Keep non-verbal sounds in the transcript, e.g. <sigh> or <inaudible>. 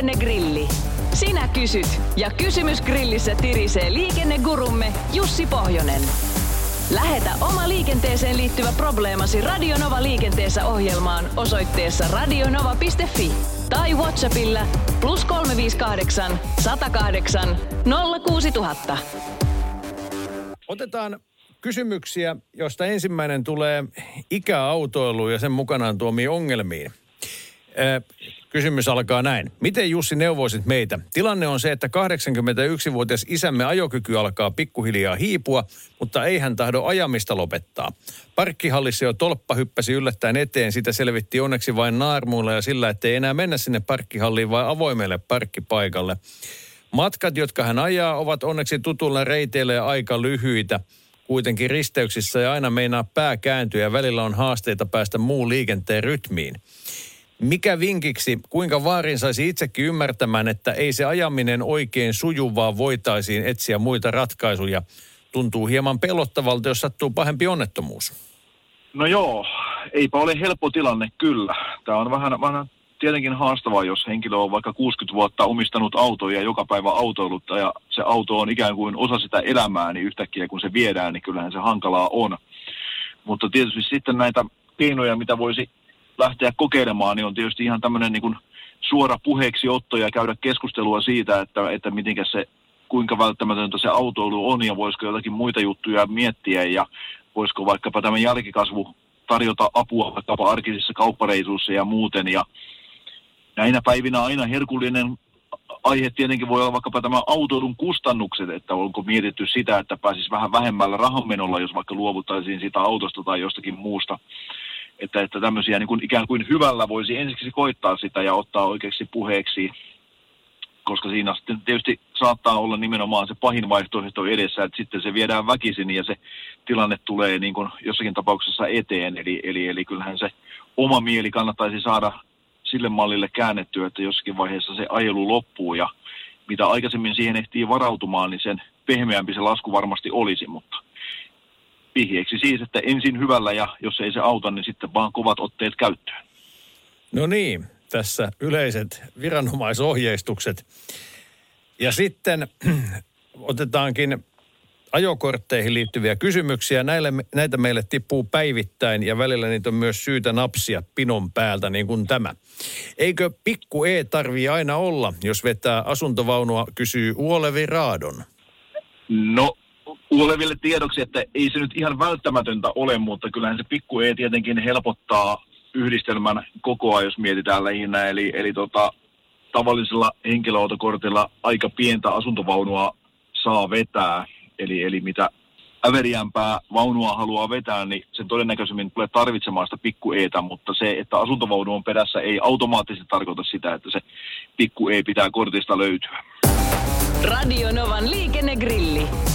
Liikennegrilli. Sinä kysyt ja kysymys grillissä tirisee liikennegurumme Jussi Pohjonen. Lähetä oma liikenteeseen liittyvä probleemasi Radionova liikenteessä ohjelmaan osoitteessa radionova.fi tai Whatsappilla plus 358 108 06000. Otetaan kysymyksiä, josta ensimmäinen tulee ikäautoiluun ja sen mukanaan tuomiin ongelmiin. Kysymys alkaa näin. Miten Jussi neuvoisit meitä? Tilanne on se, että 81-vuotias isämme ajokyky alkaa pikkuhiljaa hiipua, mutta ei hän tahdo ajamista lopettaa. Parkkihallissa jo tolppa hyppäsi yllättäen eteen. Sitä selvitti onneksi vain naarmuilla ja sillä, ettei enää mennä sinne parkkihalliin vai avoimelle parkkipaikalle. Matkat, jotka hän ajaa, ovat onneksi tutulla reiteillä ja aika lyhyitä. Kuitenkin risteyksissä ja aina meinaa pää kääntyä ja välillä on haasteita päästä muun liikenteen rytmiin. Mikä vinkiksi, kuinka vaarin saisi itsekin ymmärtämään, että ei se ajaminen oikein suju, vaan voitaisiin etsiä muita ratkaisuja? Tuntuu hieman pelottavalta, jos sattuu pahempi onnettomuus. No joo, eipä ole helppo tilanne kyllä. Tämä on vähän, vähän tietenkin haastavaa, jos henkilö on vaikka 60 vuotta omistanut autoja ja joka päivä autoilutta ja se auto on ikään kuin osa sitä elämää, niin yhtäkkiä kun se viedään, niin kyllähän se hankalaa on. Mutta tietysti sitten näitä keinoja, mitä voisi lähteä kokeilemaan, niin on tietysti ihan tämmöinen niin suora puheeksi otto ja käydä keskustelua siitä, että, että mitenkä se, kuinka välttämätöntä se autoilu on ja voisiko jotakin muita juttuja miettiä ja voisiko vaikkapa tämä jälkikasvu tarjota apua vaikkapa arkisissa kauppareisuissa ja muuten. Ja näinä päivinä aina herkullinen aihe tietenkin voi olla vaikkapa tämä autoilun kustannukset, että onko mietitty sitä, että pääsisi vähän vähemmällä rahanmenolla, jos vaikka luovuttaisiin siitä autosta tai jostakin muusta että, että tämmöisiä niin kuin ikään kuin hyvällä voisi ensiksi koittaa sitä ja ottaa oikeaksi puheeksi, koska siinä sitten tietysti saattaa olla nimenomaan se pahin vaihtoehto edessä, että sitten se viedään väkisin ja se tilanne tulee niin kuin jossakin tapauksessa eteen. Eli, eli, eli kyllähän se oma mieli kannattaisi saada sille mallille käännettyä, että jossakin vaiheessa se ajelu loppuu ja mitä aikaisemmin siihen ehtii varautumaan, niin sen pehmeämpi se lasku varmasti olisi, mutta vihjeeksi siis, että ensin hyvällä ja jos ei se auta, niin sitten vaan kovat otteet käyttöön. No niin, tässä yleiset viranomaisohjeistukset. Ja sitten <clears throat> otetaankin ajokortteihin liittyviä kysymyksiä. Näille, näitä meille tippuu päivittäin ja välillä niitä on myös syytä napsia pinon päältä, niin kuin tämä. Eikö pikku E tarvii aina olla, jos vetää asuntovaunua, kysyy Uolevi Raadon. No kuuleville tiedoksi, että ei se nyt ihan välttämätöntä ole, mutta kyllähän se pikku E tietenkin helpottaa yhdistelmän kokoa, jos mietitään lähinnä. Eli, eli tota, tavallisella henkilöautokortilla aika pientä asuntovaunua saa vetää. Eli, eli mitä äveriämpää vaunua haluaa vetää, niin sen todennäköisemmin tulee tarvitsemaan sitä pikku eetä, mutta se, että asuntovaunu on perässä, ei automaattisesti tarkoita sitä, että se pikku e pitää kortista löytyä. Radio Novan liikennegrilli.